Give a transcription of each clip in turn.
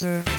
disco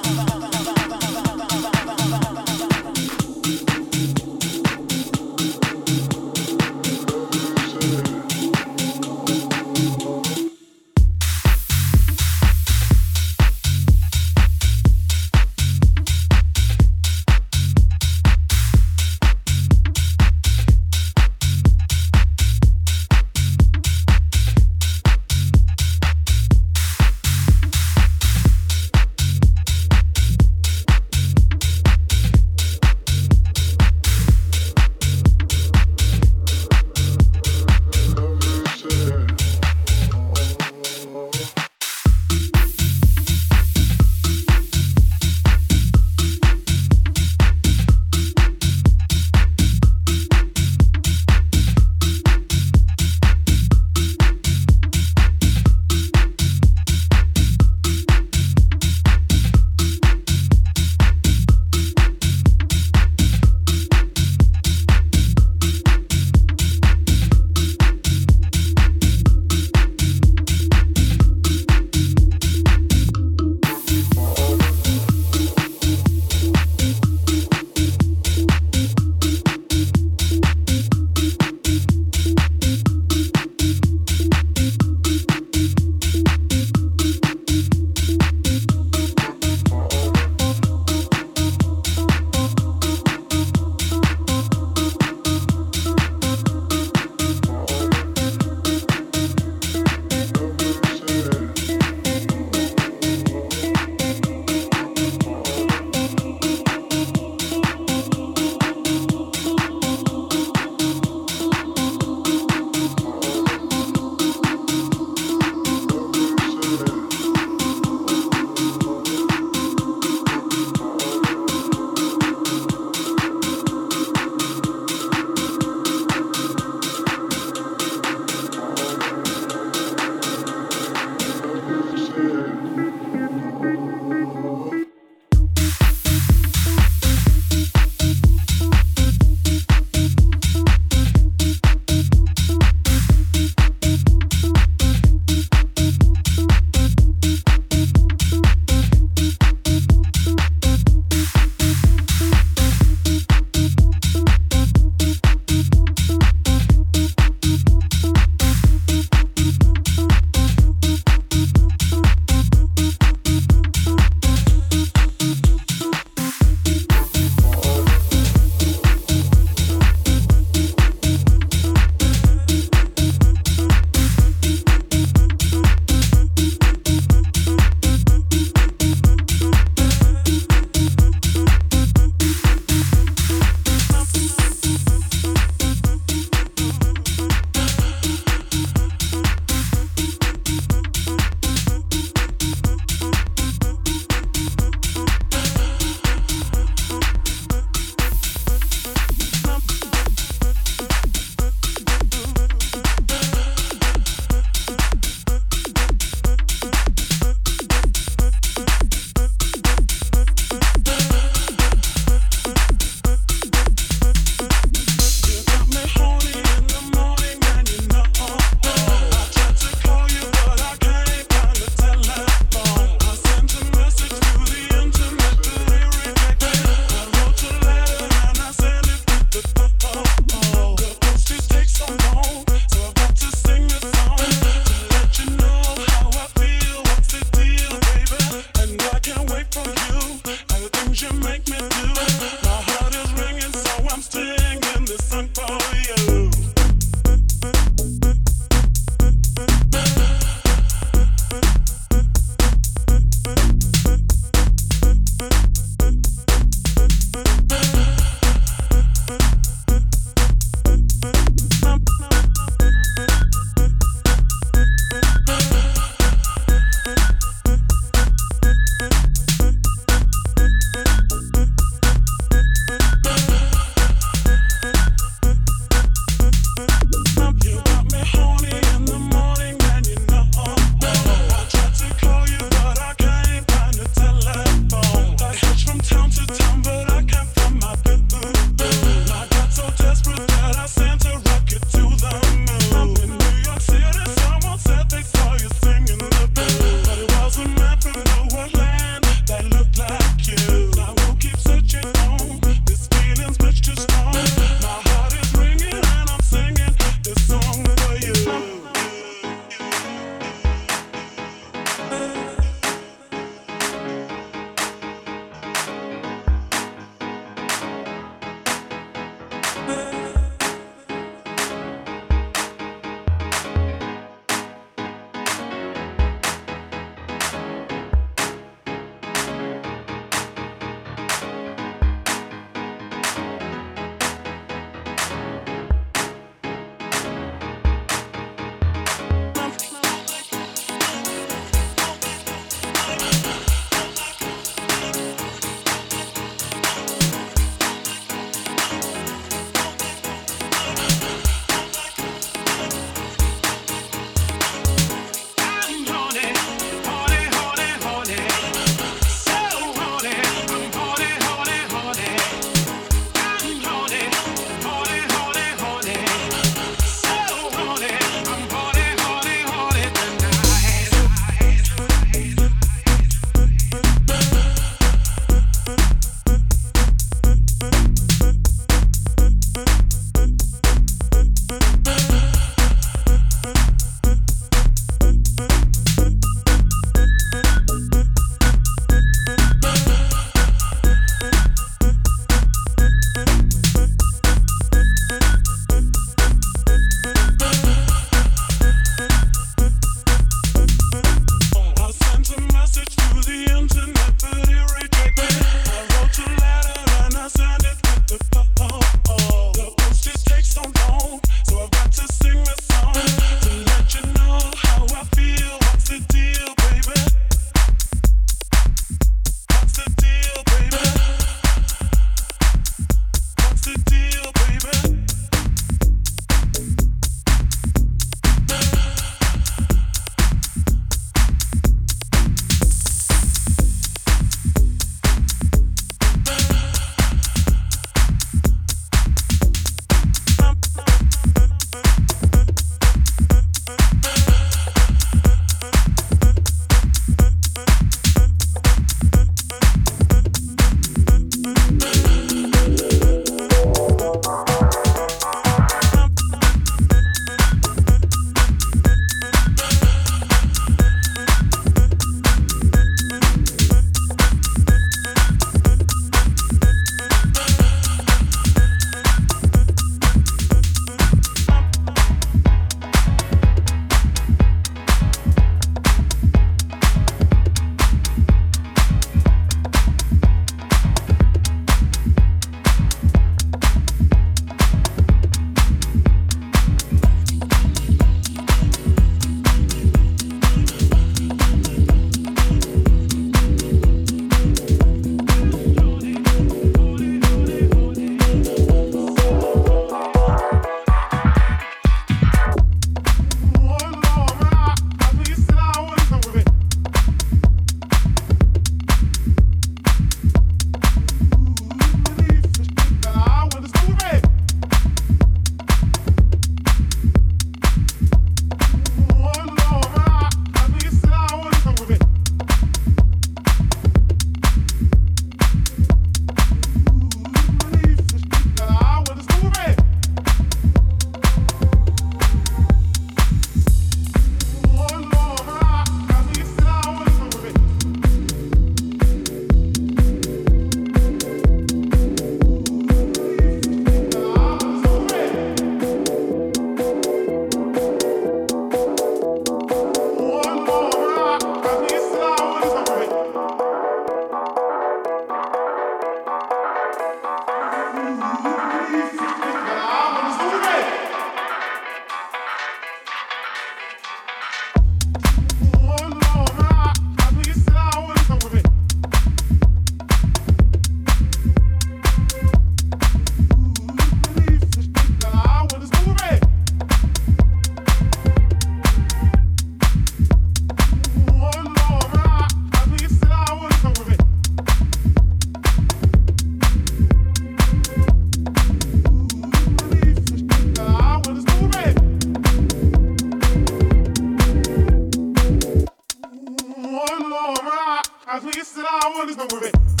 please sit down, to listen with me.